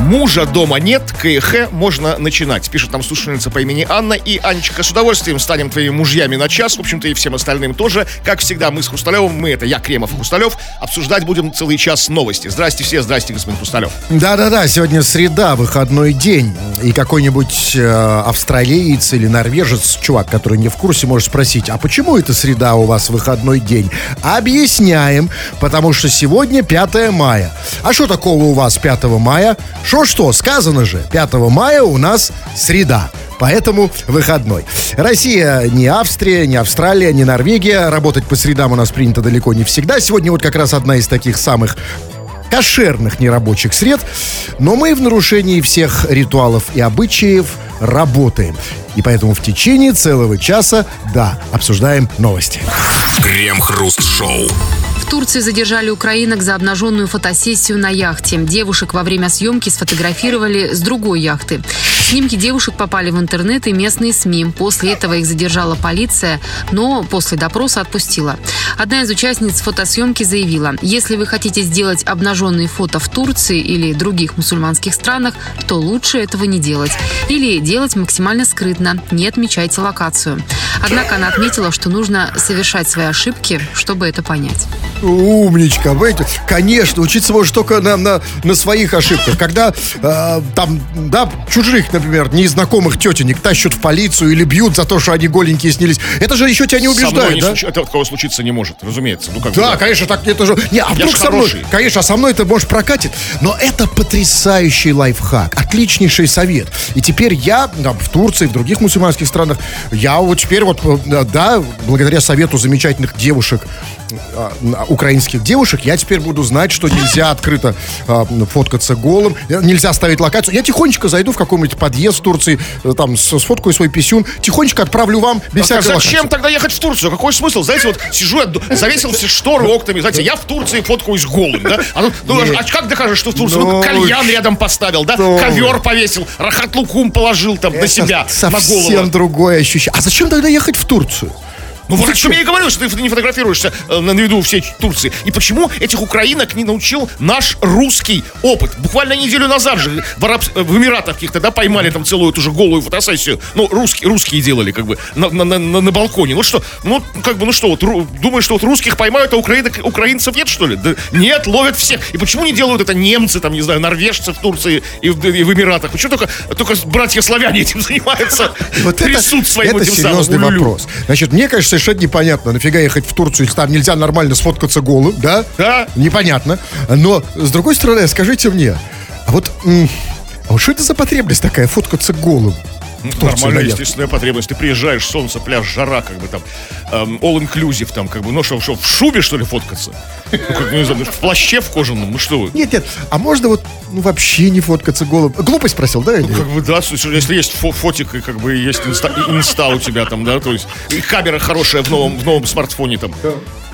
Мужа дома нет, КХ можно начинать. Пишет нам слушательница по имени Анна. И, Анечка, с удовольствием станем твоими мужьями на час. В общем-то, и всем остальным тоже. Как всегда, мы с Хрусталевым, мы это я, Кремов и Хрусталев, обсуждать будем целый час новости. Здрасте все, здрасте, господин Хрусталев. Да-да-да, сегодня среда, выходной день. И какой-нибудь э, австралиец или норвежец, чувак, который не в курсе, может спросить, а почему это среда у вас выходной день? Объясняем, потому что сегодня 5 мая. А что такого у вас 5 мая? Что-что, сказано же, 5 мая у нас среда. Поэтому выходной. Россия не Австрия, не Австралия, не Норвегия. Работать по средам у нас принято далеко не всегда. Сегодня вот как раз одна из таких самых кошерных нерабочих сред, но мы в нарушении всех ритуалов и обычаев работаем. И поэтому в течение целого часа, да, обсуждаем новости. Крем-хруст-шоу. Турции задержали украинок за обнаженную фотосессию на яхте. Девушек во время съемки сфотографировали с другой яхты. Снимки девушек попали в интернет и местные СМИ. После этого их задержала полиция, но после допроса отпустила. Одна из участниц фотосъемки заявила, если вы хотите сделать обнаженные фото в Турции или других мусульманских странах, то лучше этого не делать. Или делать максимально скрытно, не отмечайте локацию. Однако она отметила, что нужно совершать свои ошибки, чтобы это понять. Умничка, вы, конечно, учиться можешь только на, на, на своих ошибках. Когда э, там, да, чужих, например, незнакомых тетенек тащат в полицию или бьют за то, что они голенькие снились. Это же еще тебя не убеждает, не да? случ- Это такого случиться не может, разумеется. Ну, как бы, Да, конечно, так это же. Не, а вдруг ж со мной. хороший. Конечно, а со мной это может прокатит. Но это потрясающий лайфхак, отличнейший совет. И теперь я да, в Турции, в других мусульманских странах, я вот теперь вот, э, да, благодаря совету замечательных девушек, а, а, украинских девушек, я теперь буду знать, что нельзя открыто а, фоткаться голым, э, нельзя ставить локацию. Я тихонечко зайду в какой-нибудь подъезд в Турции, э, там сфоткаю свой писюн, тихонечко отправлю вам без а всякой зачем локации. тогда ехать в Турцию? Какой смысл? Знаете, вот сижу, завесил все шторы окнами. Знаете, я в Турции фоткаюсь голым, да? А, ну, а как докажешь, что в Турции? Ну, кальян рядом поставил, да? Ковер повесил, рахат лукум положил там на себя, на Совсем голову. другое ощущение. А зачем тогда ехать в Турцию? Ну вот о чем я и говорил, что ты не фотографируешься э, на виду всей Турции. И почему этих украинок не научил наш русский опыт? Буквально неделю назад же в, Араб- э, в Эмиратах каких-то, да, поймали там целую эту же голую фотосессию. Ну, русские, русские делали, как бы, на, на, на, на- балконе. Ну что, ну, как бы, ну что, вот, ру- думаешь, что вот русских поймают, а украинок, украинцев нет, что ли? Да нет, ловят всех. И почему не делают это немцы, там, не знаю, норвежцы в Турции и в, и в Эмиратах? Почему только, только братья-славяне этим занимаются? Трясут своим это этим самым серьезный вопрос. Значит, мне, конечно, совершенно непонятно, нафига ехать в Турцию, если там нельзя нормально сфоткаться голым, да? Да. Непонятно. Но, с другой стороны, скажите мне, а вот, а вот что это за потребность такая, фоткаться голым? В Турции на Нормальная, яхте? естественная потребность. Ты приезжаешь, солнце, пляж, жара, как бы там, эм, all-inclusive там, как бы, ну что, что, в шубе, что ли, фоткаться? Ну, как, не знаю, в плаще в кожаном, ну что вы? Нет, нет, а можно вот, ну, вообще не фоткаться голым? Глупость спросил, да? или- Как бы, да, слушай, если есть фо- фотик, и как бы есть инста, инста у тебя там, да, то есть, и камера хорошая в новом, в новом смартфоне там.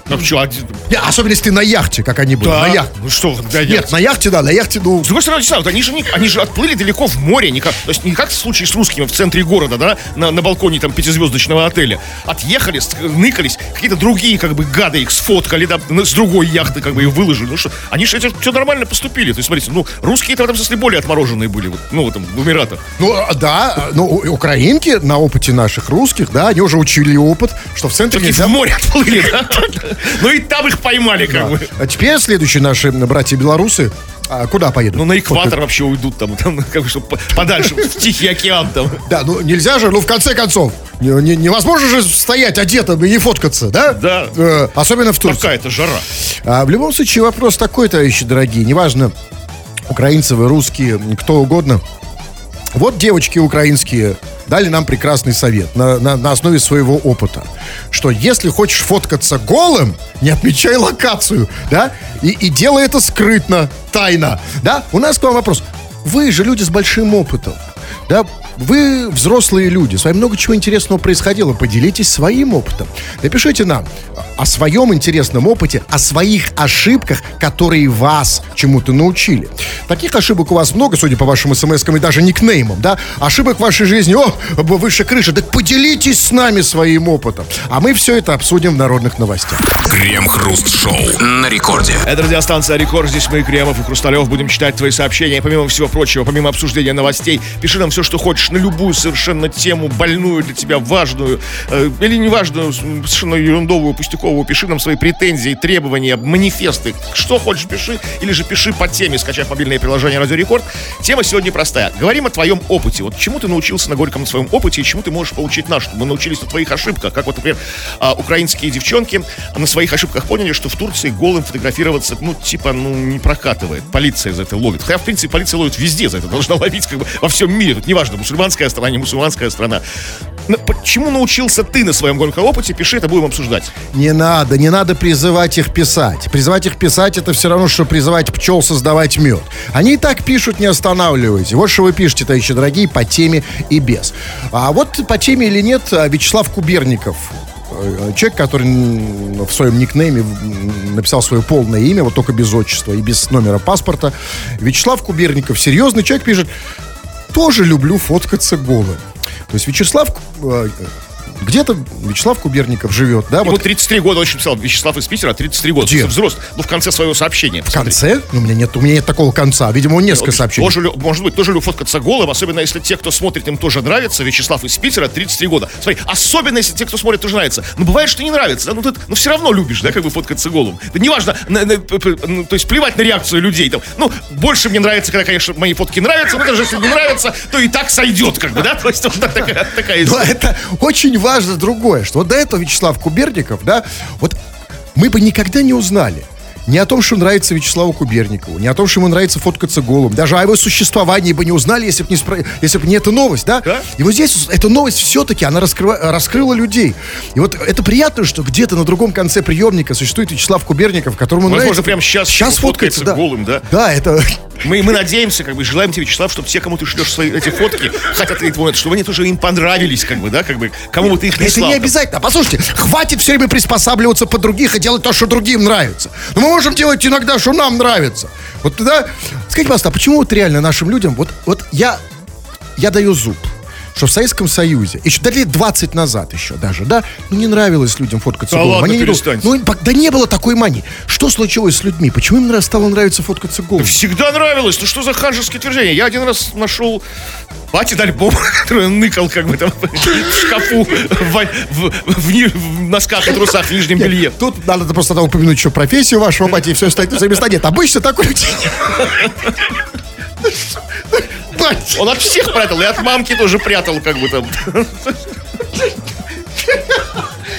Ну, что, один... Не, особенно если ты на яхте, как они были, на яхте. Ну что, да, Нет, на яхте, да, на яхте, ну, С другой стороны, вот они же, не- они же отплыли далеко в море, не как, то есть не как в случае с русскими в центре города, да, на, на балконе там пятизвездочного отеля. Отъехали, ныкались, какие-то другие как бы гады их сфоткали, да, на- с другой яхты как бы и выложили. Ну что, они же это все нормально поступили. То есть, смотрите, ну, русские-то в этом смысле более отмороженные были, вот, ну, в этом, в Эмиратах. Ну, а, да, ну, у- украинки на опыте наших русских, да, они уже учили опыт, что в центре Все-таки нельзя... в море отплыли, да? Ну и там их поймали, как бы. А теперь следующие наши братья-белорусы, а, куда поедут? Ну, на экватор вообще уйдут там, там как бы, чтобы подальше, в Тихий океан там. Да, ну нельзя же, ну в конце концов, не- не- невозможно же стоять одетым и не фоткаться, да? Да. Э, особенно в Турции. Какая-то жара. А, в любом случае вопрос такой, товарищи дорогие, неважно, украинцы вы, русские, кто угодно. Вот девочки украинские дали нам прекрасный совет на, на- на основе своего опыта, что если хочешь фоткаться голым, не отмечай локацию, да, и, и делай это скрытно, тайно, да. У нас к вам вопрос. Вы же люди с большим опытом, да, вы взрослые люди, с вами много чего интересного происходило. Поделитесь своим опытом. Напишите нам о своем интересном опыте, о своих ошибках, которые вас чему-то научили. Таких ошибок у вас много, судя по вашим смс и даже никнеймам, да? Ошибок в вашей жизни, о, выше крыши. Так поделитесь с нами своим опытом. А мы все это обсудим в народных новостях. Крем-хруст-шоу на рекорде. Это радиостанция «Рекорд». Здесь мы, Кремов и Хрусталев, будем читать твои сообщения. Помимо всего прочего, помимо обсуждения новостей, пиши нам все, что хочешь, на любую совершенно тему, больную для тебя, важную э, или неважную, совершенно ерундовую, пустяковую. Пиши нам свои претензии, требования, манифесты. Что хочешь, пиши. Или же пиши по теме, скачав мобильное приложение «Радио Рекорд». Тема сегодня простая. Говорим о твоем опыте. Вот чему ты научился на горьком своем опыте и чему ты можешь получить наш. Мы научились на твоих ошибках. Как вот, например, а, украинские девчонки на своих ошибках поняли, что в Турции голым фотографироваться, ну, типа, ну, не прокатывает. Полиция за это ловит. Хотя, в принципе, полиция ловит везде за это. Должна ловить как бы во всем мире. Тут неважно, мусульманская страна, не мусульманская страна. Но почему научился ты на своем горьком опыте? Пиши, это будем обсуждать. Не надо, не надо призывать их писать. Призывать их писать это все равно, что призывать пчел создавать мед. Они и так пишут, не останавливайте. Вот что вы пишете, товарищи дорогие, по теме и без. А вот по теме или нет, а, Вячеслав Куберников э, человек, который в своем никнейме написал свое полное имя, вот только без отчества и без номера паспорта. Вячеслав Куберников, серьезный человек, пишет, тоже люблю фоткаться голым. То есть Вячеслав э, где-то Вячеслав Куберников живет, да? Ему вот 33 года, очень писал Вячеслав из Питера, 33 года. Где? Взрослый. Ну, в конце своего сообщения. в конце? Ну, у меня нет, у меня нет такого конца. Видимо, он несколько сообщений. Тоже, может быть, тоже люблю фоткаться голым, особенно если те, кто смотрит, им тоже нравится. Вячеслав из Питера, 33 года. Смотри, особенно если те, кто смотрит, тоже нравится. Но бывает, что не нравится, да? ну ты ну, все равно любишь, да, как бы фоткаться голым. Да неважно, на- на- п- ну, то есть плевать на реакцию людей. Там, ну, больше мне нравится, когда, конечно, мои фотки нравятся, но даже если не нравится, то и так сойдет, как бы, да? То есть вот так- такая, такая Но история. это очень важно другое, что вот до этого Вячеслав Куберников, да, вот мы бы никогда не узнали ни о том, что нравится Вячеславу Куберникову, ни о том, что ему нравится фоткаться голым. Даже о его существовании бы не узнали, если бы не, спро- если бы не эта новость, да? Да. И вот здесь эта новость все-таки, она раскрыва- раскрыла людей. И вот это приятно, что где-то на другом конце приемника существует Вячеслав Куберников, которому Возможно, нравится... прямо сейчас Сейчас фоткается фоткается, да. голым, да? Да, это... Мы, мы надеемся, как бы, желаем тебе, Вячеслав, чтобы все, кому ты шлешь свои эти фотки, хотят ли твои, чтобы они тоже им понравились, как бы, да, как бы, кому бы ты их не Это не обязательно. Послушайте, хватит все время приспосабливаться под других и делать то, что другим нравится. Но мы можем делать иногда, что нам нравится. Вот тогда, скажите, пожалуйста, а почему вот реально нашим людям, вот, вот я, я даю зуб, что в Советском Союзе, еще да лет 20 назад еще даже, да, ну не нравилось людям фоткаться Да голым. ладно, Они не дум- перестаньте. ну, да не было такой мании. Что случилось с людьми? Почему им стало нравиться фоткаться голым? Всегда нравилось. Ну что за ханжеское утверждение? Я один раз нашел Батин альбом, который он ныкал как бы там в шкафу в, в- в в носках и трусах в нижнем Нет, белье. Тут надо просто тогда упомянуть еще профессию вашего бати, и все стоит на месте. Нет, обычно такой людей. Бать, Он от всех прятал, и от мамки тоже прятал, как бы там.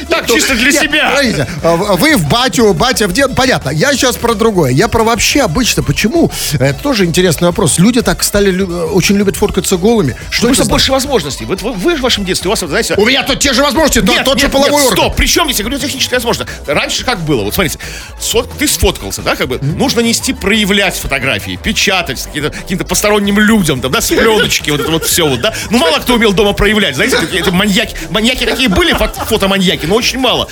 Так, чисто для себя. Смотрите, а вы в батю, батя в дед. Понятно. Я сейчас про другое. Я про вообще обычно. Почему? Это тоже интересный вопрос. Люди так стали очень любят фоткаться голыми. Что Потому что больше возможностей. Вот вы, вы в вашем детстве, у вас, знаете, У меня тут те же возможности, тот- Нет, тот же нет, половой нет, орган. Стоп, причем здесь, я говорю, технически возможно. Раньше как было? Вот смотрите, сфот- ты сфоткался, да, как бы, нужно нести, проявлять фотографии, печатать какие-то, каким-то посторонним людям, там, да, с пленочки, вот это вот все вот, да. Ну, мало кто умел дома проявлять, знаете, какие это маньяки, маньяки такие были, фото- фотоманьяки, но очень мало.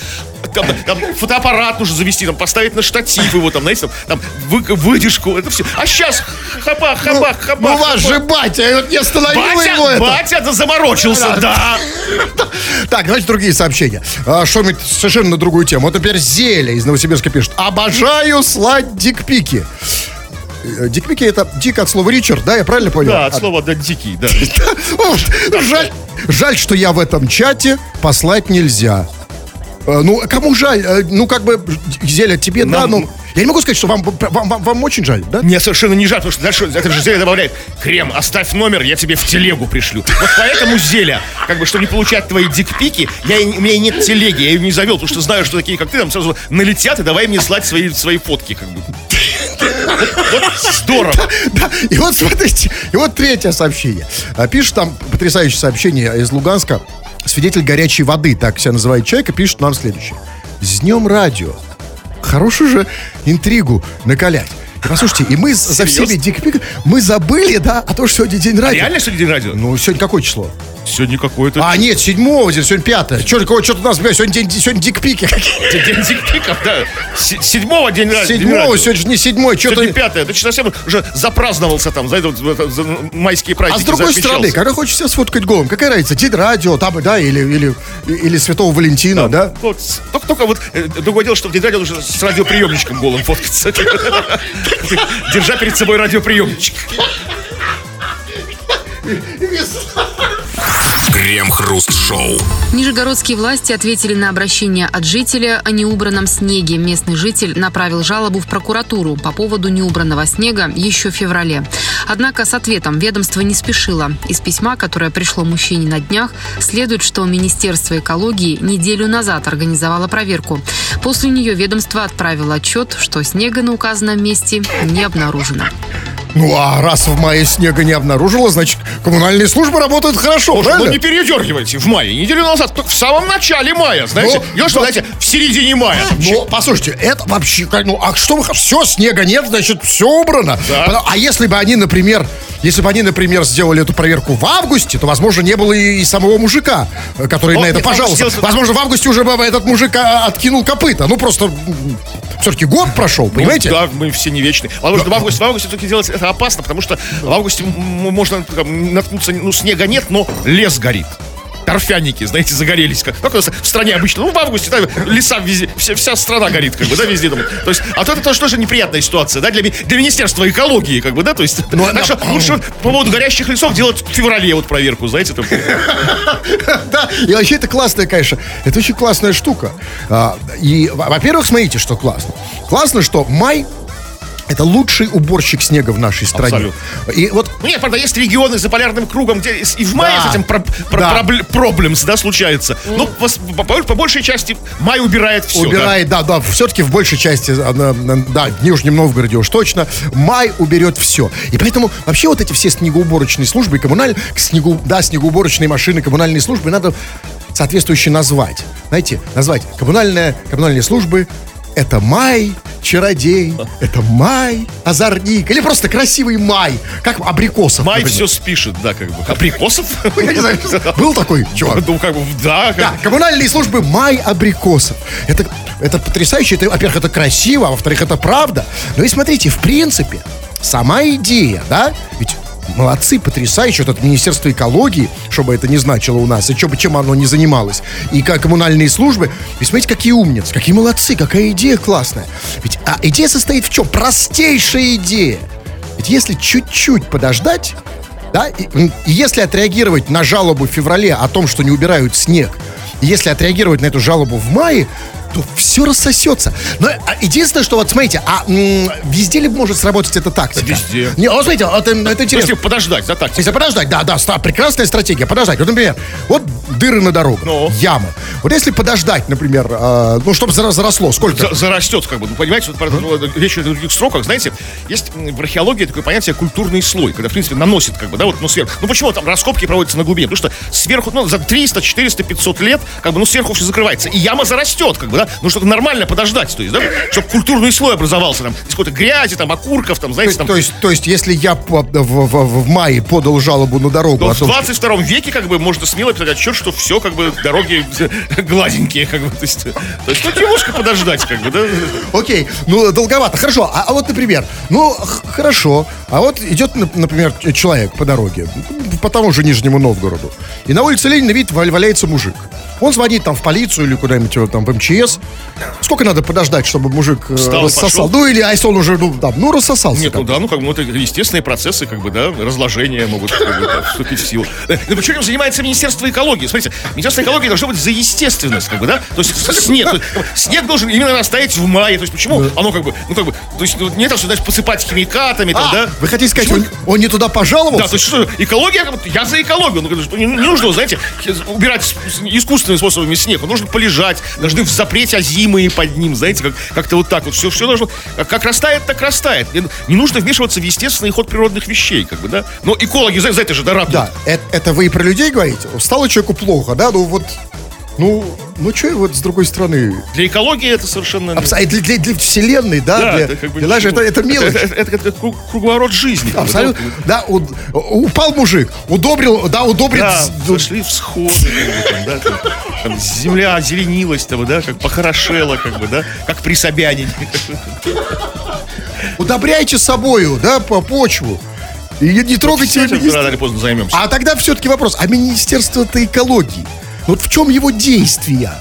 Там, там фотоаппарат нужно завести, там, поставить на штатив его, там, знаете, там, там вы- выдержку, это все. А сейчас хапах, хапах, хапах. Ну, ваш хапах. же батя, не остановило его Батя, это. батя, да заморочился, да. Так, давайте другие сообщения. А, Что-нибудь совершенно на другую тему. Вот, например, Зеля из Новосибирска пишет. Обожаю слать дикпики. Э, Дикпики это дик от слова Ричард, да, я правильно понял? Да, от А- слова да, дикий, да. Жаль, жаль, что я в этом чате послать нельзя. Э, Ну, кому жаль? Э, Ну, как бы, Зеля, тебе, да, Нам- ну... Я не могу сказать, что вам, вам, вам- вам очень жаль, да? Мне совершенно не жаль, потому что дальше это же Зеля добавляет Крем, оставь номер, я тебе в телегу пришлю Вот поэтому Зеля, как бы, чтобы не получать твои дикпики Я, у меня и нет телеги, я ее не завел Потому что знаю, что такие, как ты, там сразу налетят И давай мне слать свои, свои фотки, как бы Вот, здорово Да, и вот смотрите, и вот третье сообщение. А, Пишет там потрясающее сообщение из Луганска. Свидетель горячей воды, так себя называет человек, и пишет нам следующее. С днем радио. Хорошую же интригу накалять. И послушайте, и мы с- за всеми дикпиками, мы забыли, да, о том, что сегодня день радио. Реально сегодня день радио? Ну, сегодня какое число? Сегодня какое-то... А, нет, седьмого, сегодня пятое. Что такое, что-то у нас, бля, сегодня день, сегодня дикпики. какие. День дикпиков, да. Седьмого день радио. Седьмого, сегодня же не седьмой, что-то... Сегодня пятое. Ты что, совсем уже запраздновался там, за, это вот, это, за майские праздники. А с другой стороны, когда хочешь себя сфоткать голым, какая разница, день радио, там, да, или, или, или Святого Валентина, да? Вот, с- только, только вот э, другое дело, что в день радио нужно с радиоприемничком голым фоткаться. Держа перед собой радиоприемничек. Крем-хруст-шоу. Нижегородские власти ответили на обращение от жителя о неубранном снеге. Местный житель направил жалобу в прокуратуру по поводу неубранного снега еще в феврале. Однако с ответом ведомство не спешило. Из письма, которое пришло мужчине на днях, следует, что Министерство экологии неделю назад организовало проверку. После нее ведомство отправило отчет, что снега на указанном месте не обнаружено. Ну, а раз в мае снега не обнаружило, значит, коммунальные службы работают хорошо, Ну правильно? не передергивайте в мае. Неделю назад, в самом начале мая, знаете. Ну, что, да. знаете, в середине мая. Ну, послушайте, это вообще, ну, а что вы, все, снега нет, значит, все убрано. Да. А если бы они, например, если бы они, например, сделали эту проверку в августе, то, возможно, не было и, и самого мужика, э, который О, на это пожаловался. Возможно, в августе уже бы этот мужик а, откинул копыта. Ну, просто все-таки год прошел, понимаете? Ну, да, мы все не вечны. Потому что в августе, в августе все-таки делать это опасно, потому что в августе можно там, наткнуться, ну, снега нет, но лес горит. Торфяники, знаете, загорелись. Как, как у нас в стране обычно. Ну, в августе, да, леса везде, вся, вся страна горит, как бы, да, везде. Там. То есть, а то это тоже, тоже неприятная ситуация, да, для, для Министерства экологии, как бы, да, то есть. Ну, так да. что лучше по поводу горящих лесов делать в феврале вот проверку, знаете, там. Да, и вообще это классная, конечно, это очень классная штука. А, И, во- во-первых, смотрите, что классно. Классно, что май это лучший уборщик снега в нашей стране. И вот Ну нет, правда, есть регионы за полярным кругом, где и в мае Да. с этим про, про- Да. пробле- проблемс, да, случается. Но по, по- по большей части май убирает все. убирает, да, да, все-таки в большей части, а, да, в Нижнем Новгороде уж точно, май уберет все. И поэтому вообще вот эти все снегоуборочные службы, коммуналь, снегу, да, снегоуборочные машины, коммунальные службы надо соответствующе назвать. Знаете, назвать коммунальные, коммунальные службы это май, чародей, это май, озорник, или просто красивый май, как абрикосов. Май например. все спишет, да, как бы. Абрикосов? Я не знаю, был такой чувак. Ну, как бы, да. как- Да, коммунальные службы май абрикосов. Это, это потрясающе. Это, во-первых, это красиво, а во-вторых, это правда. Ну и смотрите, в принципе, сама идея, да, ведь молодцы, потрясающе, вот это Министерство экологии, чтобы это не значило у нас, и чё бы чем оно не занималось, и как коммунальные службы, ведь смотрите, какие умницы, какие молодцы, какая идея классная. Ведь а идея состоит в чем? Простейшая идея. Ведь если чуть-чуть подождать, да, и, и если отреагировать на жалобу в феврале о том, что не убирают снег, и если отреагировать на эту жалобу в мае, то все рассосется. Но а, единственное, что вот смотрите, а м, везде ли может сработать эта тактика? Везде. Не, вот смотрите, это, это интересно. Если подождать, да, так. Если подождать, да, да, ста- прекрасная стратегия, подождать. Вот, например, вот дыры на дорогах, Ну. ямы. Вот если подождать, например, э, ну, чтобы заросло, сколько? За- зарастет, как бы, ну, понимаете, вот, ну, речь о других сроках, знаете, есть в археологии такое понятие культурный слой, когда, в принципе, наносит, как бы, да, вот, ну, сверху. Ну, почему там раскопки проводятся на глубине? Потому что сверху, ну, за 300, 400, 500 лет, как бы, ну, сверху все закрывается, и яма зарастет, как бы, да, ну, что-то нормально подождать, то есть, да, чтобы культурный слой образовался, там, из какой-то грязи, там, окурков, там, То знаете, есть, там, то есть, то есть, если я по- в, в- в мае подал жалобу на дорогу Но о в том, что- 22 веке, как бы, можно смело писать отчет, что все, как бы, дороги гладенькие, как бы, то есть, то есть, ну, немножко подождать, как бы, да. Окей, ну долговато. Хорошо, а, а вот, например, ну хорошо, а вот идет, нап- например, человек по дороге, по тому же Нижнему Новгороду, и на улице Ленина видит, вал- валяется мужик. Он звонит там в полицию или куда-нибудь э, там в МЧС. Сколько надо подождать, чтобы мужик э, Встал рассосал? пошел? Ну или, а если он уже, ну, там, ну рассосался. Нет, ну да, ну как бы ну, это естественные процессы, как бы, да, разложения могут как бы, да, вступить в силу. Ну почему занимается Министерство экологии? Смотрите, Министерство экологии должно быть за естественность, как бы, да? То есть снег, то есть, снег должен именно растаять в мае. То есть почему оно как бы, ну как бы, то есть ну, не так, что, знаешь, посыпать химикатами, там, А, да? Вы хотите сказать, Почему? он, он не туда пожаловался? Да, то есть что, экология, как бы, я за экологию. Ну, конечно, не, нужно, знаете, убирать с- искусственными способами снег. Он должен полежать, должны в запрете озимые под ним, знаете, как, как-то вот так вот. Все, все должно, как, растает, так растает. Не, не нужно вмешиваться в естественный ход природных вещей, как бы, да? Но экологи за, за это же дорадуют. Да, это, это вы и про людей говорите? Стало человеку плохо, да? Ну вот, ну, Ну, что вот с другой стороны... Для экологии это совершенно... Абс- а для, для- для вселенной, да? Да, для, это как бы для ничего. это, это мелочь. Это, это- это круг- круговорот жизни. Абсолютно. Да, у- упал мужик, удобрил, да, удобрит. Да, зашли всходы, как бы, там, да, там, там земля озеленилась, там, да, как похорошела, как бы, да, как при Собянине. Удобряйте собою, да, по почву. И не, трогайте рано или поздно займемся. А тогда все-таки вопрос, а Министерство-то экологии, вот в чем его действия?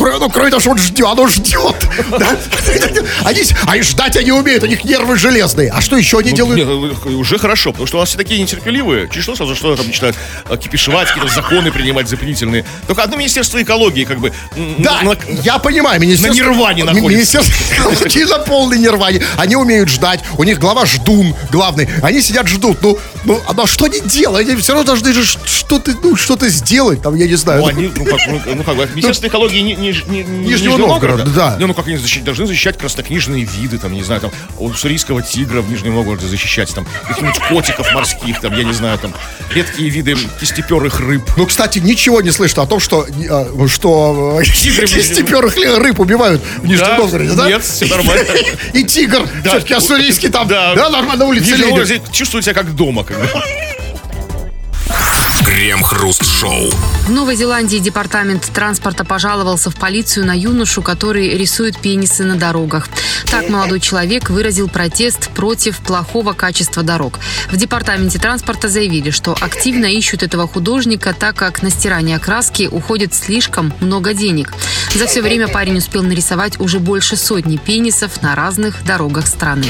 Ну, кроме того, что он ждет, оно ждет. да? Они, они ждать они умеют, у них нервы железные. А что еще они Ну, делают? э, уже хорошо, потому что у нас все такие нетерпеливые. Чуть что сразу что там начинают э, кипишевать, какие-то законы принимать запретительные. Только одно Министерство экологии, как бы. Да, на- я понимаю, министерство... на нирване находится. Министерство экологии на полной нирване. Они умеют ждать. У них глава ждун главный. Они сидят, ждут. Ну, ну, а ну, что они делают? Они все равно должны же что-то, ну, что-то сделать. Там, я не знаю. Ну, ну, они, ну, как, ну, ну, как бы, Министерство экологии не, не, не, Нижнего Новгорода, да. Не, ну, как они защищать, должны защищать краснокнижные виды, там, не знаю, там, уссурийского тигра в Нижнем Новгороде защищать, там, каких-нибудь котиков морских, там, я не знаю, там, редкие виды кистеперых рыб. Ну, кстати, ничего не слышно о том, что, э, что э, кистеперых рыб убивают в Нижнем Новгороде, да? нет, всё нормально. И тигр, все-таки ассурийский там, Да. нормально на улице чувствует себя как дома, как бы. Крем-хруст-шоу. В Новой Зеландии департамент транспорта пожаловался в полицию на юношу, который рисует пенисы на дорогах. Так молодой человек выразил протест против плохого качества дорог. В департаменте транспорта заявили, что активно ищут этого художника, так как на стирание краски уходит слишком много денег. За все время парень успел нарисовать уже больше сотни пенисов на разных дорогах страны.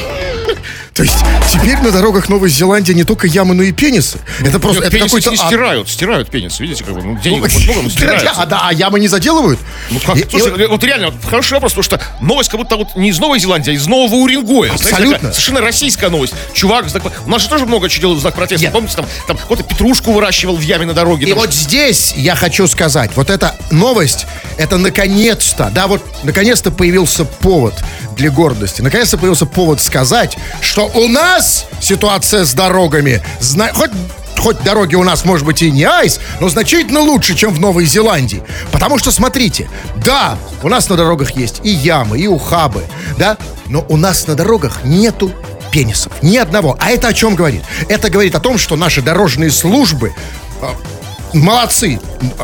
То есть теперь на дорогах Новой Зеландии не только ямы, но и пенисы. Это просто, это Пенисы какой-то... стирают, стирают пенис, видите, как бы, ну, денег Ну, много, но стираются. А, да, а ямы не заделывают? Ну как? И- и Слушай, вот реально, вот хороший вопрос, потому что новость как будто вот не из Новой Зеландии, а из Нового Уренгоя. Знаете, Абсолютно. такая совершенно российская новость. Чувак, знак- у нас же тоже много чего делают в знак протеста. Нет. Помните, там, там какую-то петрушку выращивал в яме на дороге. И там вот здесь я хочу сказать, вот эта новость, это наконец-то, да, вот наконец-то появился повод для гордости. Наконец-то появился повод сказать, что у нас ситуация с дорогами, зна- хоть Хоть дороги у нас, может быть, и не айс, но значительно лучше, чем в Новой Зеландии. Потому что, смотрите, да, у нас на дорогах есть и ямы, и ухабы, да, но у нас на дорогах нету пенисов. Ни одного. А это о чем говорит? Это говорит о том, что наши дорожные службы а, молодцы,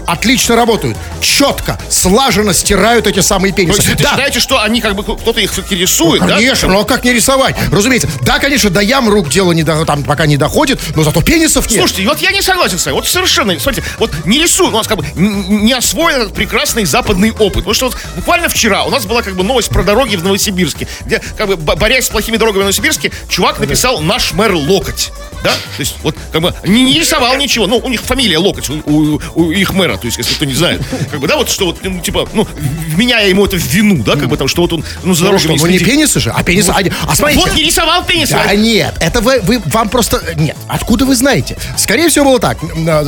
отлично работают, четко, слаженно стирают эти самые То пенисы. есть вы Да, считаете, что они как бы кто-то их все-таки рисует, да? Конечно, ну а как не рисовать? Разумеется, да, конечно, до ям рук дело не до- там пока не доходит, но зато пенисов нет. Слушайте, вот я не согласен с вами. Вот совершенно, смотрите, вот не рисуют, у нас как бы не освоен этот прекрасный западный опыт. Потому что вот буквально вчера у нас была как бы новость про дороги в Новосибирске, где как бы бо- борясь с плохими дорогами в Новосибирске, чувак написал «Наш мэр Локоть». Да? То есть вот как бы не, не рисовал ничего. Ну, у них фамилия Локоть, у, у- их мэра, то есть, если кто не знает. Как бы, да, вот что вот, ну, типа, ну, вменяя ему это в вину, да, как бы там, что вот он, ну, за Ну дорогами что, ну не пенисы же, а пенисы... а, а смотрите, Вот не рисовал пенис. Да нет, это вы, вы вам просто... Нет, откуда вы знаете? Скорее всего, было так. Э,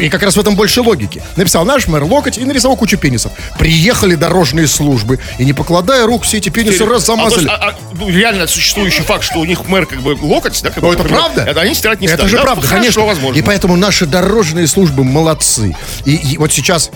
И как раз в этом больше логики. Написал наш мэр локоть и нарисовал кучу пенисов. Приехали дорожные службы, и не покладая рук, все эти пенисы раз А, замазали. а- а, ну, реально существующий факт, что у них мэр как бы локоть, да? Как бы, Ну, это например, правда? Это они стирать не Это стали, же да? правда, Хорошо, конечно. возможно. И поэтому наши дорожные службы молодцы. И, и вот сейчас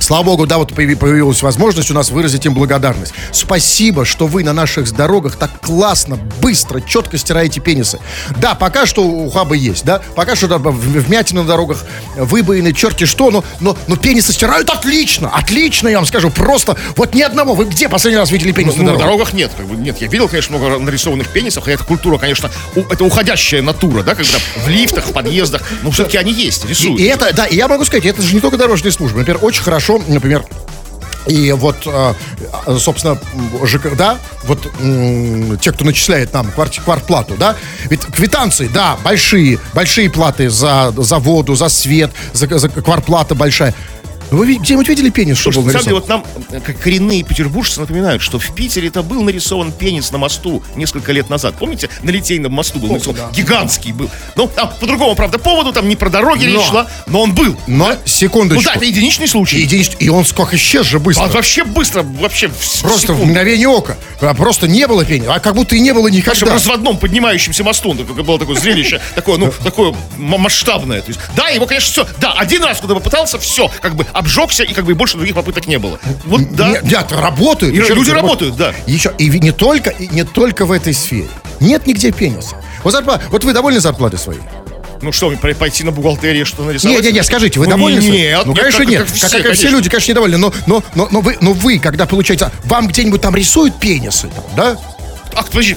Слава богу, да, вот появи- появилась возможность у нас выразить им благодарность. Спасибо, что вы на наших дорогах так классно, быстро, четко стираете пенисы. Да, пока что ухабы есть, да, пока что да, вмятины на дорогах, выбоины, черти что, но, но, но пенисы стирают отлично, отлично, я вам скажу, просто вот ни одного. Вы где последний раз видели пенис Ну, на на дорогах? дорогах нет, как бы, нет. Я видел, конечно, много нарисованных пенисов, хотя это культура, конечно, у- это уходящая натура, да, когда в лифтах, в подъездах, но все-таки они есть, рисуют. И, и это, да, и я могу сказать, это же не только дорожные службы. Например, очень хорошо, например, и вот, э, собственно, ЖК, да, вот те, кто начисляет нам кварти- квартплату, да, ведь квитанции, да, большие, большие платы за, за воду, за свет, за, за квартплата большая. Вы где-нибудь видели пенис, что был Слушайте, на самом деле, нарисован? вот нам, э, как коренные петербуржцы, напоминают, что в Питере это был нарисован пенис на мосту несколько лет назад. Помните, на Литейном мосту был нарисован? Гигантский был. Ну, там, по другому, правда, поводу, там не про дороги Но. речь шла, но он был. Но, Ну секундочку. да, это единичный случай. и, единич- и он сколько исчез же быстро. А вообще быстро, вообще в Просто в секунду. мгновение ока. А Просто не было пениса. А как будто и не было В нашем никогда. разводном поднимающемся мосту, ну, как было такое зрелище, такое, ну, такое масштабное. То есть, да, его, конечно, все, да, один раз, когда попытался, все, как бы обжегся, и как бы больше других попыток не было. Вот, да. Нет, нет, работают. И люди раз, работают, да. Еще, и не только, и не только в этой сфере. Нет нигде пениса. Вот, зарплата, вот вы довольны зарплатой своей? Ну что, пойти на бухгалтерию, что нарисовать? Не, не, не, скажите, вы Ну, довольны? своей? Нет, ну нет, конечно как- нет. как Как, все, как и все конечно. люди, конечно, недовольны. Но, но, но, но вы, но вы, когда получается, вам где-нибудь там рисуют пенисы, там, да? Ах, подожди,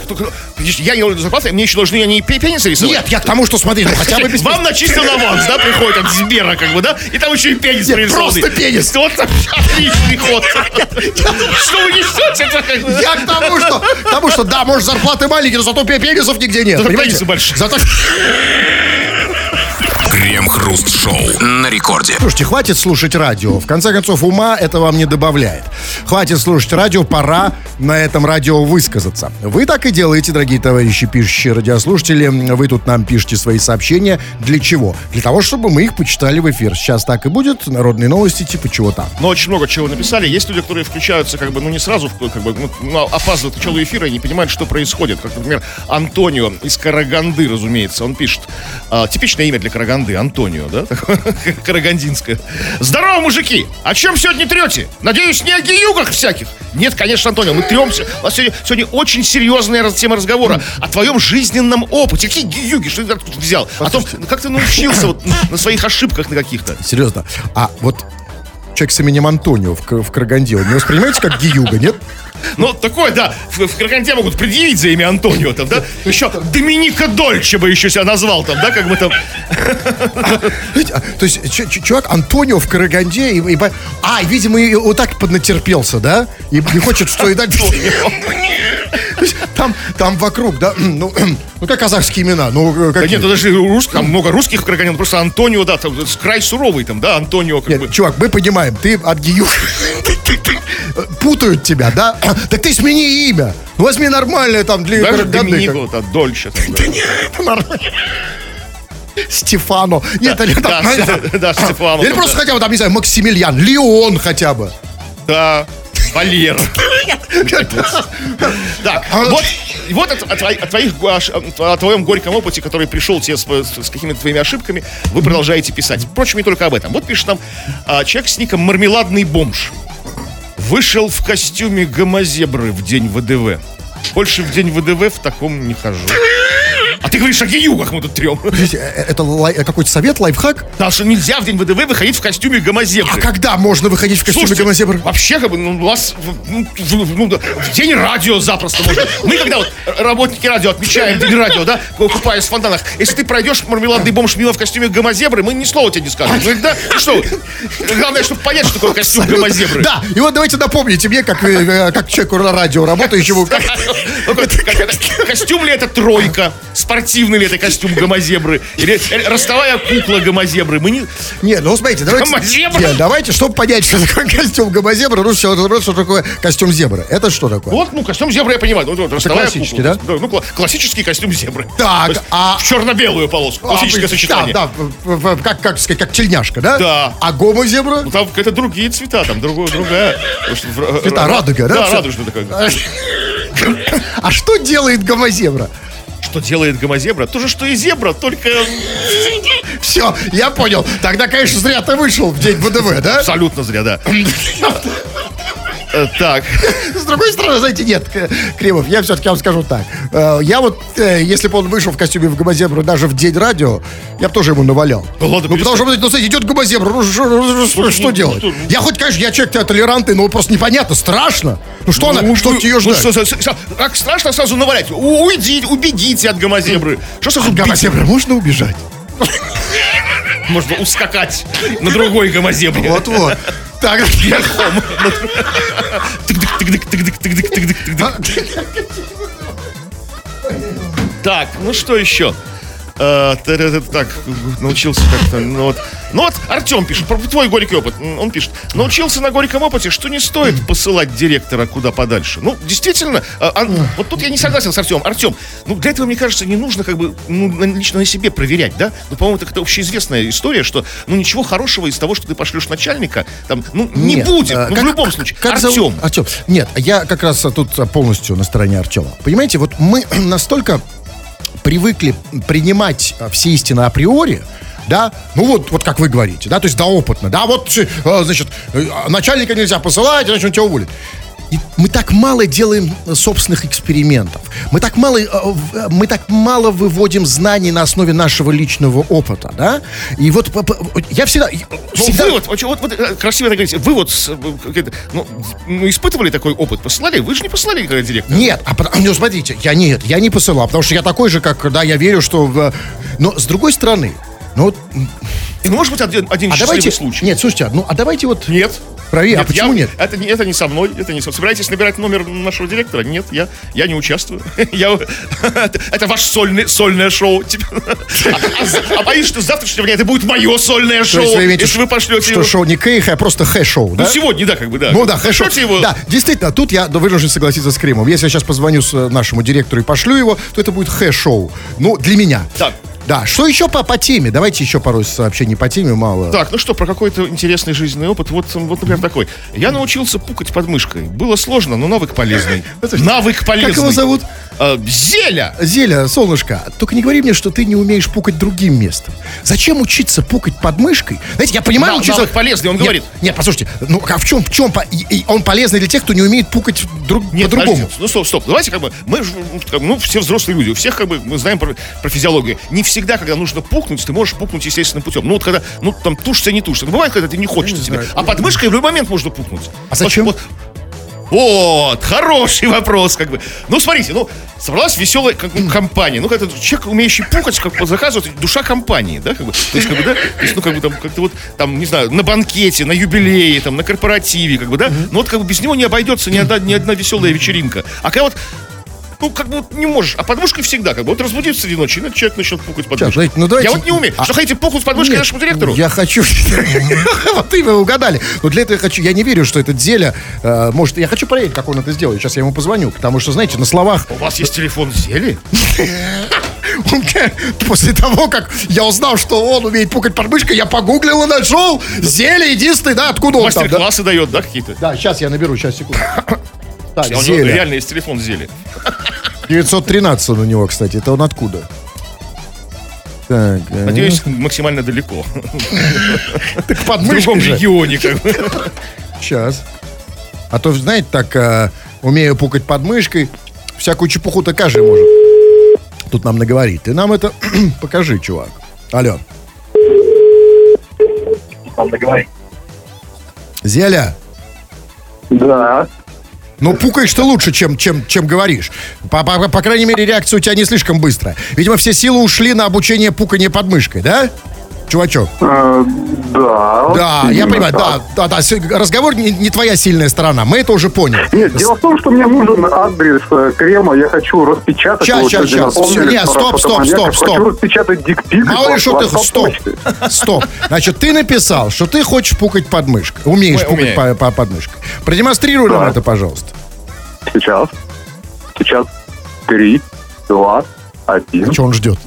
я не зарплаты, мне еще должны они пе- пенис рисовать? Нет, я к тому, что смотри, ну хотя бы без Вам начислен аванс, да, приходит от Сбера, как бы, да? И там еще и пенис Нет, просто пенис. Вот отличный ход. Что вы несете? Я к тому, что, к тому, что да, может, зарплаты маленькие, но зато пе- пенисов нигде нет. Зато пенисы большие. Зато... Крем-хруст-шоу на рекорде. Слушайте, хватит слушать радио. В конце концов, ума это вам не добавляет. Хватит слушать радио, пора на этом радио высказаться. Вы так и делаете, дорогие товарищи, пишущие радиослушатели. Вы тут нам пишете свои сообщения. Для чего? Для того, чтобы мы их почитали в эфир. Сейчас так и будет. Народные новости, типа чего там. Но очень много чего написали. Есть люди, которые включаются, как бы, ну, не сразу, как бы, ну, ну, опаздывают к началу эфира и не понимают, что происходит. Как, например, Антонио из Караганды, разумеется. Он пишет, а, типичное имя для Караганды, Антонио, да? Такое Карагандинское. Здорово, мужики! О чем сегодня трете? Надеюсь, не о геюгах всяких? Нет, конечно, Антонио, мы тремся. У нас сегодня, сегодня очень серьезная тема разговора о твоем жизненном опыте. Какие геюги? Что ты откуда взял? О том, как ты научился вот на своих ошибках на каких-то. Серьезно. А вот человек с именем Антонио в, в Караганде, он не воспринимаете как гиюга, нет? Ну, такое, да, в, в Караганде могут предъявить за имя Антонио, там, да? Еще Доминика Дольче бы еще себя назвал, там, да, как бы там. А, То есть чувак Антонио в Караганде, и, а, видимо, и вот так поднатерпелся, да? И не хочет что и дать. Там, там вокруг, да, ну, ну как казахские имена, ну Да какие? нет, ну, даже рус- там много русских в Караганде, просто Антонио, да, там, с- край суровый, там, да, Антонио, как бы. Нет, чувак, мы понимаем, ты от Гию путают тебя, да? Так ты смени имя. Ну, возьми нормальное там для Даже Доминико, да, Дольче. да. как- нормально. Стефано. Нет, они там, да, знаете, да, Стефано, Или просто да. хотя бы там, не знаю, Максимилиан, Леон хотя бы. Да, Валера. Так, вот, вот от твоих, о твоем горьком опыте, который пришел тебе с, с какими-то твоими ошибками, вы продолжаете писать. Впрочем, не только об этом. Вот пишет нам а, человек с ником «Мармеладный бомж». Вышел в костюме гомозебры в день ВДВ. Больше в день ВДВ в таком не хожу. А ты говоришь о геюгах мы тут трем. Подождите, э, это э, какой-то совет, лайфхак? Да, что нельзя в день ВДВ выходить в костюме гомозебры. А когда можно выходить в костюме Слушайте, гомозебры? Вообще, как бы, ну, у вас в- ну, в, ну, в день радио запросто можно. Мы, когда вот работники радио отмечаем день радио, да, купаясь в фонтанах, если ты пройдешь мармеладный бомж мимо в костюме гомозебры, мы ни слова тебе не скажем. Ну, да, что? Главное, чтобы понять, что такое костюм гомозебры. Да, и вот давайте напомните мне, как, э, э, как человеку на радио работающему, Ну, Костюм ли это тройка? Спортивный ли это костюм гомозебры? Или э, ростовая кукла гомозебры? Мы не... Не, ну смотрите, давайте... Гомозебра? Не, давайте, чтобы понять, что такое костюм гомозебры, нужно сначала разобраться, что такое костюм зебры. Это что такое? Вот, ну, костюм зебры я понимаю. Ну, вот, ростовая классический, кукла. да? Ну, кла- классический костюм зебры. Так, а- В черно-белую полоску. Классическое А, сочетание. Да, да, как, как сказать, как тельняшка, да? Да. А гомозебра? Ну, там это другие цвета, там другое, другая. В- Это ра- радуга, да? Да, радужная такая. А что делает гомозебра? Что делает гомозебра? То же, что и зебра, только Все, я понял. Тогда, конечно, зря ты вышел в день ВДВ, да? абсолютно зря, да. Э, Так, С другой стороны, знаете, нет, Кремов, я все-таки вам скажу так. Э, Я вот, э, если бы он вышел в костюме в гомозебру даже в день радио, я бы тоже ему навалял. Да ладно, ну, потому что, ну, смотрите, идет гомозебра, ну, что, ну, делать? ну, Я хоть, конечно, я человек толерантный, но просто непонятно, страшно. Ну, что она, Ну, что ну, ну, ждать? Как страшно сразу навалять. У- Уйдите, убегите от гомозебры. Что сразу От бить? гомозебры можно убежать? Можно ускакать на другой гомозебре. Вот-вот. Так, Так, ну что еще? Э, Так, научился как-то, ну вот. Ну вот, Артем пишет, про твой горький опыт. Он пишет, научился на горьком опыте, что не стоит посылать директора куда подальше. Ну, действительно, а, а, вот тут я не согласен с Артемом. Артем, ну для этого, мне кажется, не нужно как бы ну, лично на себе проверять, да? Ну, по-моему, это общеизвестная история, что ну ничего хорошего из того, что ты пошлешь начальника, там, ну, не Нет, будет. э, Ну, в как- любом случае. как Артем. зовут? Артем. Нет, я как раз тут полностью на стороне Артема. Понимаете, вот мы настолько привыкли принимать а, все истины априори, да, ну вот, вот как вы говорите, да, то есть да, опытно, да, вот, э, значит, э, начальника нельзя посылать, иначе он тебя уволит. И мы так мало делаем собственных экспериментов. Мы так мало, э, в- мы так мало выводим знаний на основе нашего личного опыта, да? И вот я всегда... Ну, всегда- вывод, вот, вот, вот, э, красиво так говорите, вывод, э, ну, ну, испытывали такой опыт, посылали? Вы же не посылали никогда директора? Нет, а пот- ну, смотрите, я нет, я не посылал, потому что я такой же, как, да, я верю, что... Но с другой стороны, ну И, ну, может быть, один, один а давайте... случай. Нет, слушайте, ну а давайте вот... Нет. Проверь, а почему я- нет? Это, не- это не со мной, это не со Собираетесь набирать номер нашего директора? Нет, я, я не участвую. Я, это, ваше сольное, сольное шоу. Типа. А, а- а боюсь, что с завтрашнего дня это будет мое сольное шоу, есть вы имеете если вы пошлете что его. шоу не Кейх, а просто хэ-шоу, да? Ну, сегодня, да, как бы, да. Ну да. Пошлете его. Да, действительно, тут я вынужден согласиться с Кремом. Если я сейчас позвоню э, нашему директору и пошлю его, то это будет хэ-шоу. Ну, для меня. Так. Да, что еще по, по теме? Давайте еще пару сообщений по теме, мало. Так, ну что, про какой-то интересный жизненный опыт. Вот, вот, например, такой. Я научился пукать под мышкой. Было сложно, но навык полезный. Навык полезный. Как его зовут? А, Зеля! Зеля, солнышко, только не говори мне, что ты не умеешь пукать другим местом. Зачем учиться пукать под мышкой? Знаете, я понимаю, Нав- учиться... навык полезный, он Нет, говорит. Нет, послушайте, ну а в чем, в чем по- и- и он полезный для тех, кто не умеет пукать друг, Нет, по-другому? подождите, ну стоп, стоп. Давайте как бы, мы ну, как бы, ну, все взрослые люди, у всех как бы мы знаем про, про физиологию. Не всегда, когда нужно пукнуть, ты можешь пукнуть естественным путем. Ну вот когда, ну там тушься, не тушься. Ну, бывает, когда ты не хочешь тебе. А под мышкой в любой момент можно пукнуть. А зачем? Вот, вот, хороший вопрос, как бы. Ну, смотрите, ну, собралась веселая как, компания. Ну, когда человек, умеющий пукать, как бы заказывает, душа компании, да, как бы. То есть, как бы, да, то есть, ну, как бы там, как-то вот, там, не знаю, на банкете, на юбилее, там, на корпоративе, как бы, да. Ну, вот, как бы, без него не обойдется ни одна, ни одна веселая вечеринка. А когда вот ну, как бы вот не можешь. А подмышкой всегда, как бы. Вот разбудится среди ночи, и человек начнет пукать под Сейчас, ну, давайте- Я вот не умею. А- Что хотите пукнуть под мышкой Нет, нашему директору? Я хочу... Вот вы угадали. Но для этого я хочу... Я не верю, что этот Зеля э, может... Я хочу проверить, как он это сделает. Сейчас я ему позвоню. Потому что, знаете, на словах... У вас есть телефон Зели? он, после того, как я узнал, что он умеет пукать под мышкой, я погуглил и нашел Зеля единственный, да, откуда он там? Мастер-классы дает, да, какие-то? Да, сейчас я наберу, сейчас, секунду. Так, А у него реально есть телефон Зели. 913 он у него, кстати. Это он откуда? Так, э, Надеюсь, максимально далеко. так под В другом регионе. Сейчас. А то, знаете, так э, умею пукать под мышкой, всякую чепуху-то каждый может. Тут нам наговорит. Ты нам это покажи, чувак. Алло. Зеля, Да. Ну пукаешь ты лучше, чем, чем, чем говоришь. По, по- по крайней мере, реакция у тебя не слишком быстрая. Видимо, все силы ушли на обучение пукания под мышкой, да? Чувачок. Э, да. Да, я понимаю, да, так. да, да. с- Разговор не, не твоя сильная сторона. Мы это уже поняли. Нет, дело в том, что мне нужен адрес э, крема, я хочу распечатать. Щас, его, щас, сегодня щас. напомнили, Всё, не, что стоп, стоп, стоп, стоп. Хочу распечатать дикпик. Мало ли, что ты... Стоп, стоп. Значит, ты написал, что ты хочешь пукать под мышкой. Умеешь Ой, пукать умею. по, по- под мышкой. Продемонстрируй нам Да. это, пожалуйста. Сейчас. Сейчас. Три, два, один. Что он ждет?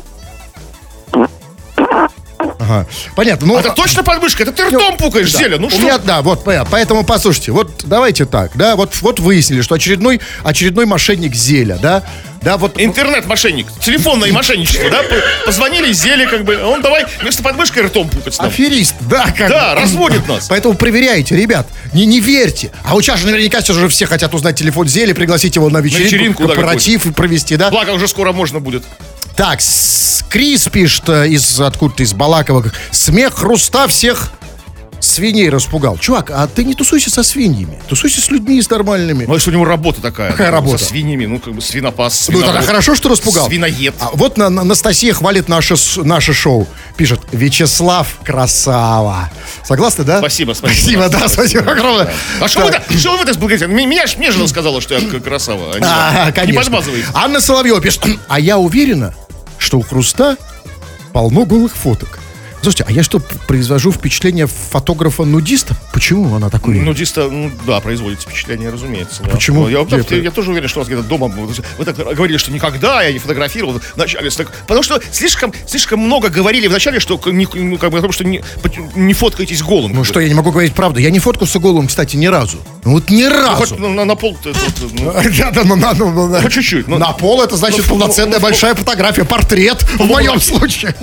Ага. Понятно. Ну, Это точно под мышкой? Это ты ртом пукаешь, да. Зеля. Ну У что? меня, да, вот, понятно. поэтому послушайте, вот давайте так, да, вот, вот выяснили, что очередной, очередной мошенник Зеля, да, да, вот, Интернет-мошенник, телефонное мошенничество, да? Позвонили, Зеле, как бы, он давай вместо подмышкой ртом пукать нам. Аферист, да, как Да, разводит нас. Поэтому проверяйте, ребят, не, не верьте. А вот сейчас же наверняка сейчас уже все хотят узнать телефон Зели, пригласить его на вечеринку, вечеринку, да, корпоратив и провести, да? Благо, уже скоро можно будет. Так, Крис пишет э, из откуда-то из Балакова. Смех хруста всех свиней распугал. Чувак, а ты не тусуйся со свиньями. Тусуйся с людьми, с нормальными. Ну, если у него работа такая. Какая ну, работа? Со свиньями, ну, как бы свинопас, Ну, тогда хорошо, что распугал. Свиноед. А вот на, на- Анастасия хвалит наше, наше шоу. Пишет, Вячеслав красава. Согласны, да? Спасибо, спасибо. Спасибо, да, спасибо огромное. А что вы, Так. так- что вы так благодарите? Меня, ж- мне жена сказала, что я красава. а не А, конечно. Не подмазывайте. Анна Соловьева пишет, а я уверена, что у Хруста полно голых фоток. Слушайте, а я что, произвожу впечатление фотографа-нудиста? Почему она такой? Нудиста, ну да, производит впечатление, разумеется. да. Почему? Ну, Я, я, это? я тоже уверен, что у вас где-то дома... Вы так говорили, что никогда я не фотографировал. Вначале, так- потому что слишком, слишком много говорили вначале, что не, ну, как бы, о том, что не, не фоткаетесь голым. Ну что, я не могу говорить правду. Я не фоткался голым, кстати, ни разу. Ну вот ни разу. Хоть на, на- на пол... ну, Да, да, ну, на, ну, ну, на- Ну, чуть-чуть, ну. на пол это значит Ну, полноценная ну, ну, большая фотография, портрет в моем случае.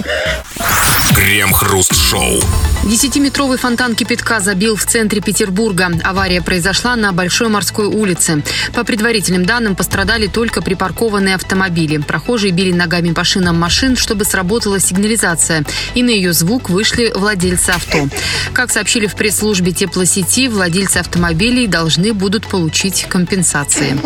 Крем Крем-хруст-шоу. Десятиметровый фонтан кипятка забил в центре Петербурга. Авария произошла на Большой морской улице. По предварительным данным, пострадали только припаркованные автомобили. Прохожие били ногами по шинам машин, чтобы сработала сигнализация. И на ее звук вышли владельцы авто. Как сообщили в пресс-службе теплосети, владельцы автомобилей должны будут получить компенсации.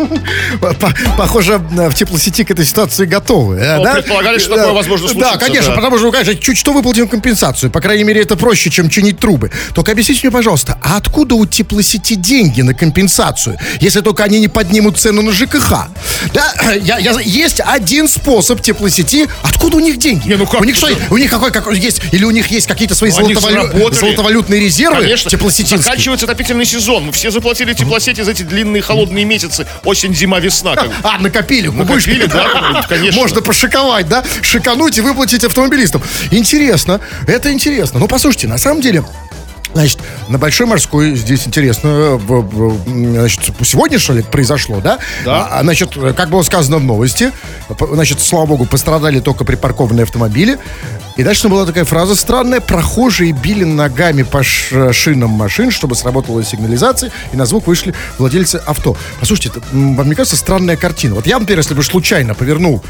По- Похоже, в теплосети к этой ситуации готовы. Ну, да? предполагали, что Да. такое возможно Да, случиться, конечно, да. потому что конечно, чуть что выплатим компенсацию. По крайней мере, это проще, чем чинить трубы. Только объясните мне, пожалуйста, а откуда у теплосети деньги на компенсацию, если только они не поднимут цену на ЖКХ? Да, я, я- есть один способ теплосети. Откуда у них деньги? Не, ну как У них что, у них какой, какой есть, или у них есть какие-то свои Ну, золотовалю- золотовалютные резервы Конечно. теплосетинские? Заканчивается отопительный сезон. Мы все заплатили теплосети за эти длинные холодные месяцы. Осень, зима, весна. как. А, накопили. Накопили, будешь- да, конечно. Можно пошиковать, да? Шикануть и выплатить автомобилистам. Интересно. Это интересно. Ну, послушайте, на самом деле... Значит, на Большой морской здесь интересно, э, значит, сегодня, что ли, произошло, да? Да. А, значит, э, как было сказано в новости, значит, слава богу, пострадали только припаркованные автомобили. И дальше была такая фраза странная. Прохожие били ногами по шинам машин, чтобы сработала сигнализация, и на звук вышли владельцы авто. Послушайте, это, м, вам не кажется странная картина? Вот я, например, если бы случайно повернул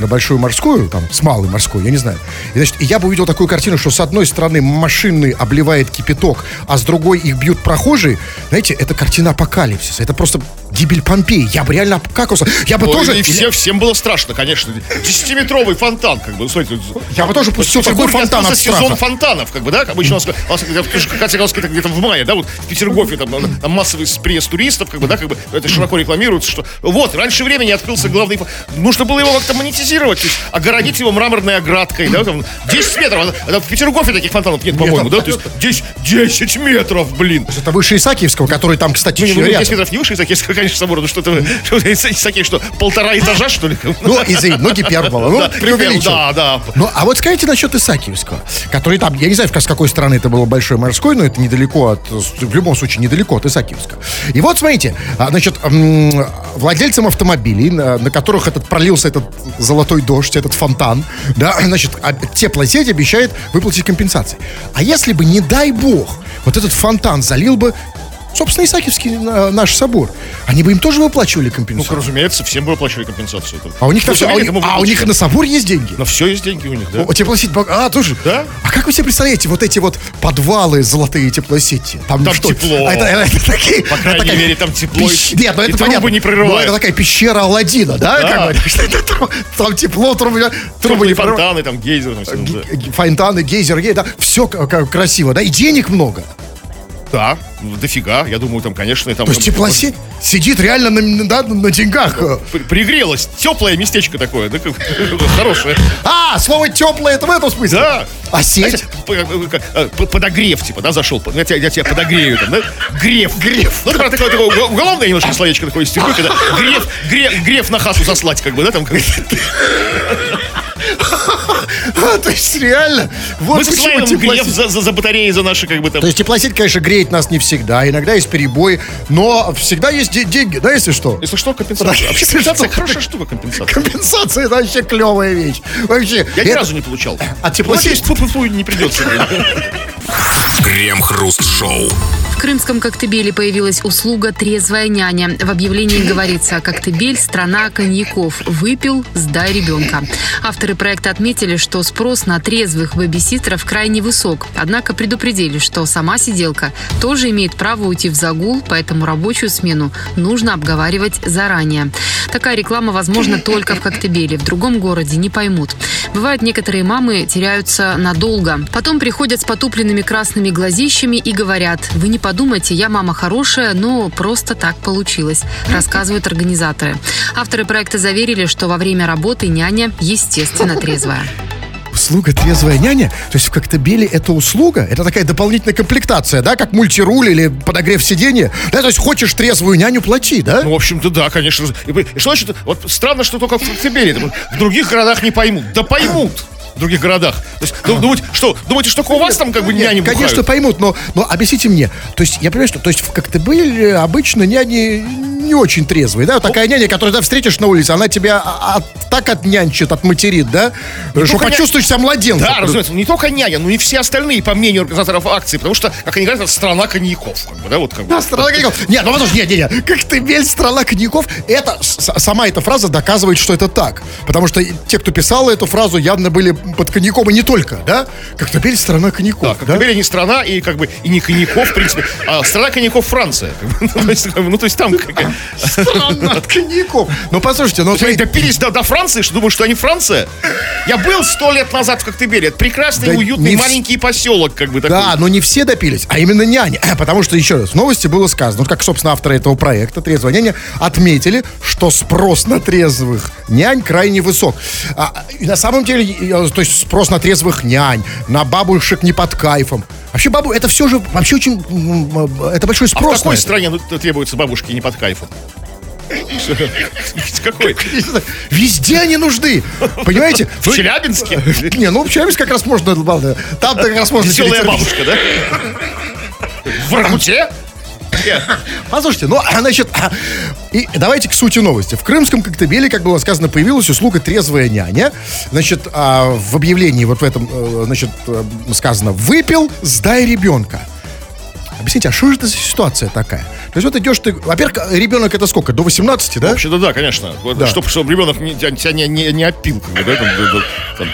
на большую морскую, там, с малой морской, я не знаю. И, значит, я бы увидел такую картину, что с одной стороны машины обливает кипяток, а с другой их бьют прохожие. Знаете, это картина апокалипсиса. Это просто гибель Помпеи. Я бы реально обкакался. Я бы Ой, тоже... и все, всем было страшно, конечно. Десятиметровый фонтан, как бы, смотрите. Я бы тоже пустил такой фонтан от открылся сезон страха. фонтанов, как бы, да? Обычно у нас, у нас Катя где-то в мае, да, вот в Петергофе там, там массовый приезд туристов, как бы, да, как бы, это широко рекламируется, что вот, раньше времени открылся главный Нужно было его как-то монетизировать, то есть огородить его мраморной оградкой, да, там, 10 метров. А- а В Петергофе таких фонтанов нет, по-моему, да, то есть 10, 10 метров, блин. Это выше Исаакиевского, который там, кстати, Ну, не, ну, рядом. 10 метров не выше Исаакиевского, конечно, собора, ну что-то, что Исаакиев, что, полтора этажа, что ли? Ну, извини, ну, гипербола. Ну, преувеличил. Да, да. Ну, а вот скажите насчет Исаакиевского, который там, я не знаю, с какой стороны это было Большой морской, но это недалеко от, в любом случае, недалеко от Исаакиевска. И вот, смотрите, а, значит, владельцам автомобилей, на которых этот пролился этот золотой дождь, этот фонтан, да, значит, а теплосеть обещает выплатить компенсации. А если бы, не дай бог, вот этот фонтан залил бы Собственно, Исаакиевский э, наш собор. Они бы им тоже выплачивали Ну, компенсацию. разумеется, всем бы выплачивали компенсацию. а у них, на Ну, всё- а у а у них на собор есть деньги. На все есть деньги у них, да? О, теплосеть, а, тоже? Да. А как вы себе представляете вот эти вот подвалы золотые теплосети? Там что? тепло. А это, это такие, По крайней это мере, там тепло пещ- Нет, ну это понятно. не прорывает. Ну, это такая пещера Аладдина, да? Да. Как это тру- там тепло, трубы, трубы не прорывают. фонтаны, там гейзеры. там всё, да. Г- Фонтаны, гейзер, гей, да, все красиво, да, и денег много. Да, дофига. Я думаю, там, конечно, и там... То есть теплосеть сидит реально на, да, на деньгах. При- Пригрелось. Теплое местечко такое, да, хорошее. А, слово теплое, это в этом смысле? Да. А сеть? Как, э, п- Подогрев, типа, да, зашел. Я тебя, я тебя подогрею там, да? Греф. Греф. Ну, это такое, такое уго- уголовное немножко словечко такое из когда греф, греф, греф на хасу заслать, как бы, да, там. как- то есть реально, вот Мы почему теплосеть- за, за, за батареи, за наши, как бы, там. То есть теплосеть, конечно, греет нас не всегда, иногда есть перебои, но всегда есть де- деньги, да, если что? Если что, компенсация. Вообще, если компенсация что. хорошая штука, компенсация. Компенсация это вообще клевая вещь. Вообще. Я ни разу не получал. А теплосеть? Не придется. Крем-хруст-шоу. В крымском Коктебеле появилась услуга «Трезвая няня». В объявлении говорится «Коктебель – страна коньяков. Выпил – сдай ребенка». Авторы проекта отметили, что спрос на трезвых бэбиситеров крайне высок. Однако предупредили, что сама сиделка тоже имеет право уйти в загул, поэтому рабочую смену нужно обговаривать заранее. Такая реклама возможна только в Коктебеле. В другом городе не поймут. Бывает, некоторые мамы теряются надолго. Потом приходят с потупленными красными глазищами и говорят, вы не подумайте, я мама хорошая, но просто так получилось, рассказывают организаторы. Авторы проекта заверили, что во время работы няня естественно трезвая. Услуга трезвая няня? То есть в Коктебеле это услуга? Это такая дополнительная комплектация, да, как мультируль или подогрев сиденья? Да, то есть хочешь трезвую няню, плати, да? Ну, в общем-то, да, конечно. И и что значит, вот странно, что только в Коктебеле. В других городах не поймут. Да поймут. В других городах. То есть, ну, думаете, что, думаете, что у вас там как бы Нет, няни Конечно, бухают? поймут, но, но объясните мне. То есть, я понимаю, что то есть в Коктебеле обычно няни не очень трезвые, да? Такая няня, которую ты встретишь на улице, она тебя а- от- так отнянчит, отматерит, да? Что только ня- почувствуешь себя младенцем. Да, разумеется, не только няня, но и все остальные, по мнению организаторов акции, потому что, как они говорят, это страна коньяков, как бы, да, вот как бы. Да, страна коньяков. Нет, ну послушай, нет, нет, нет. Коктебель, страна коньяков. Это, сама эта фраза доказывает, что это так. Потому что те, кто писал эту фразу, явно были под коньяком, и не только, да? Коктебель, страна коньяков. Да, да? Коктебель не страна, и как бы и не коньяков, в принципе, а страна коньяков Франция. Ну, то есть, ну, то есть там как бы- Страна от коньяков. Ну, послушайте, ну, Они допились до, Франции, что думают, что они Франция? Я был сто лет назад в Коктебеле. Это прекрасный, Да уютный маленький поселок, как бы такой. Да, но не все допились, а именно няни. Потому что, еще раз, в новости было сказано, вот как, собственно, авторы этого проекта «Трезвая няня» отметили, что спрос на трезвых нянь крайне высок. А, и на самом деле, то есть спрос на трезвых нянь, на бабушек не под кайфом. Вообще, бабу, это все же вообще очень... Это большой А в спрос. какой стране ну, требуются бабушки не под кайфом? Какой? Везде они нужны. Понимаете? В Челябинске? Не, ну в Челябинске как раз можно... ладно, Там как раз можно... Веселая бабушка, да? В Воркуте? Послушайте, ну, а, значит, а, и давайте к сути новости. В крымском Коктебеле, как было сказано, появилась услуга «Трезвая няня». Значит, а, в объявлении вот в этом, э, значит, э, сказано «Выпил, сдай ребенка». Объясните, а что же это за ситуация такая? То есть вот идешь ты... Во-первых, ребенок это сколько? До 18, да? Вообще-то да, конечно. Вот, Да. Чтоб, чтобы ребенок не, тебя, не, не, не опил, как бы, да, там, да, да, там,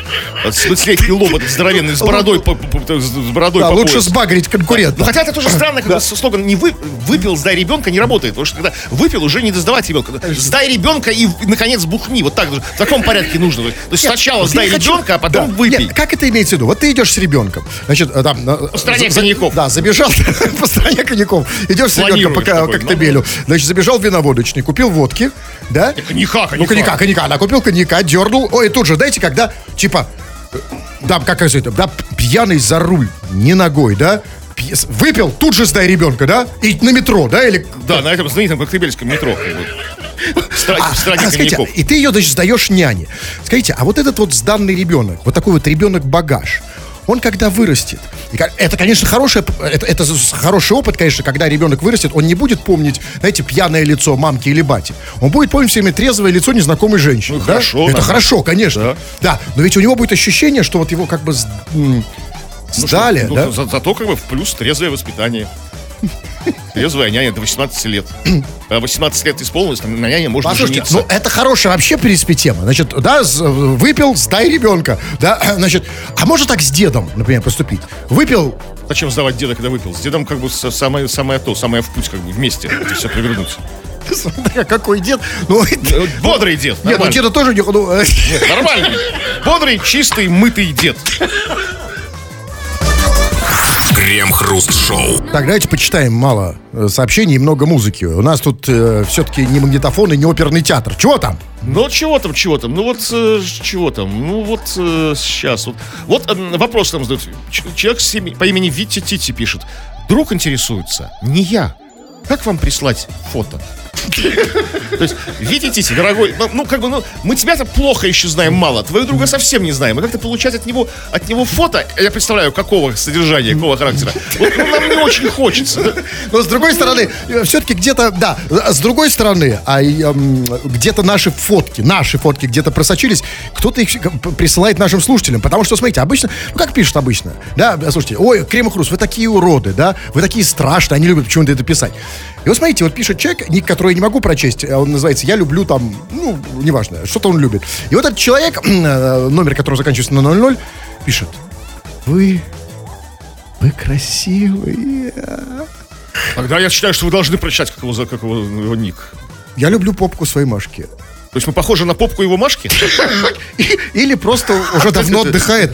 20-летний лоб этот здоровенный, с бородой, по, по- по- с бородой Да, по лучше пояс. сбагрить Ну, конкурента. хотя это тоже странно, когда слоган не вы, выпил, сдай ребенка не работает. Потому что когда выпил, уже не сдавать ребенка. Сдай ребенка и, наконец, бухни. Вот так. В таком порядке нужно. То есть Нет, сначала сдай хочу- ребенка, а потом Да. выпей. Нет, как это имеется в виду? Вот ты идешь с ребенком, значит, э, там... По стране коньяков. Да, забежал по стране коньяков. Идешь с ребенком Планируешь по ка- такой, коктебелю. Значит, забежал в виноводочный, купил водки, да? Коньяка, Ну, коньяка. коньяка, коньяка. Да, купил коньяка, дернул. Ой, тут же, дайте, когда, типа, э, да, как это, да, пьяный за руль, не ногой, да? Выпил, тут же сдай ребенка, да? И на метро, да? Или Да, на этом знаменитом коктебельском метро. В стране, в стране А, скажите, и ты ее, значит, сдаешь няне. Скажите, а вот этот вот сданный ребенок, вот такой вот ребенок-багаж, он когда вырастет, и это, конечно, хороший, это, это хороший опыт, конечно, когда ребенок вырастет, он не будет помнить, знаете, пьяное лицо мамки или бати. Он будет помнить все время трезвое лицо незнакомой женщины. Ну, да? хорошо, Это да. хорошо, конечно. Да. но ведь у него будет ощущение, что вот его как бы Ну, сдали, что, да? ну, за- зато как бы в плюс трезвое воспитание. Трезвая няня до 18 лет. А 18 лет исполнилось, на няне можно Послушайте, жениться. ну это хорошая вообще, в принципе, тема. Значит, да, с- выпил, сдай ребенка. Да, значит, а можно так с дедом, например, поступить? Выпил, Зачем сдавать деда, когда выпил? С дедом как бы самое, самое то, самое в путь, как бы вместе. Все провернуть. смотря какой дед. Ну, Э, Бодрый дед. нет, ну деда тоже не... ну, э, Нормальный. Бодрый, чистый, мытый дед. Крем-хруст-шоу. Так, давайте почитаем мало э, сообщений и много музыки. У нас тут все-таки не магнитофон и не оперный театр. Чего там? Ну, чего там, чего там? Ну, вот, э, чего там? Ну, вот, сейчас. Вот, вот э, вопрос там задают. Ч- Человек с ими- по имени Витя Тити пишет. Друг интересуется. Не я. Как вам прислать фото? То есть, Витя Тити, дорогой, ну, ну, как бы, ну, мы тебя-то плохо еще знаем мало, твоего друга совсем не знаем. И как-то получать от него, от него фото, я представляю, какого содержания, какого характера, вот ну, нам не очень хочется. Но с другой стороны, все-таки где-то, да, с другой стороны, а где-то наши фотки, наши фотки где-то просочились, кто-то их присылает нашим слушателям. Потому что, смотрите, обычно, ну как пишут обычно, да, слушайте, ой, Крем и Хруст, вы такие уроды, да, вы такие страшные, они любят почему-то это писать. И вот смотрите, вот пишет человек, ник, который я не могу прочесть, а он называется «Я люблю там», ну, неважно, что-то он любит. И вот этот человек, э, номер которого заканчивается на 00, пишет, вы, вы красивые. Тогда я считаю, что вы должны прочитать, как его, за- как его, его ник. Я люблю попку своей Машки. То есть мы похожи на попку его Машки? Или просто уже давно отдыхает.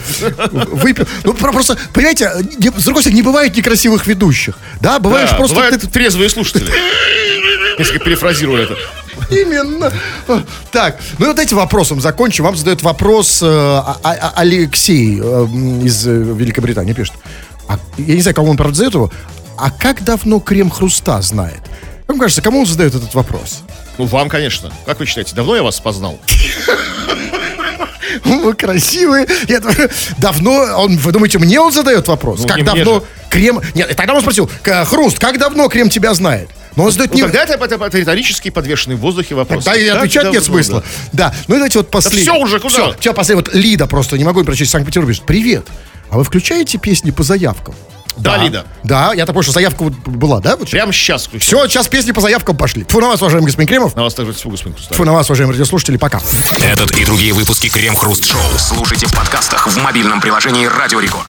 Выпил. Ну, про- просто, понимаете, с другой стороны, не бывает некрасивых ведущих. Да, бываешь Да, просто... бывают трезвые слушатели. Несколько перефразирую это. Именно. Так, ну вот этим вопросом закончим. Вам задает вопрос э, А- А- Алексей э, из э, Великобритании. Пишет. А, я не знаю, кому он, правда, задает его. А как давно крем хруста знает? Вам кажется, кому он задает этот вопрос? Ну, вам, конечно. Как вы считаете, давно я вас познал? Вы красивые. Я давно, он, вы думаете, мне он задает вопрос? Ну, как давно же. крем... Нет, тогда он спросил, «К- Хруст, как давно крем тебя знает? Но он задает Ну, не... тогда это, это, это риторический подвешенный в воздухе вопрос. Да, и отвечать нет смысла. Да. Ну и давайте вот последний. всё уже, куда? Все, все, последний. Вот Лида просто, не могу прочесть, Санкт-Петербург пишет. Привет. А вы включаете песни по заявкам? Да, Лида. Да, я такой, что заявка вот была, да? Вот Прямо сейчас включу. Все, сейчас песни по заявкам пошли. Тьфу на вас, уважаемый господин Кремов. На вас также тьфу, господин Хрусталев. Тьфу на вас, уважаемые радиослушатели, пока. Этот и другие выпуски Крем Хруст Шоу слушайте в подкастах в мобильном приложении Радио Рекорд.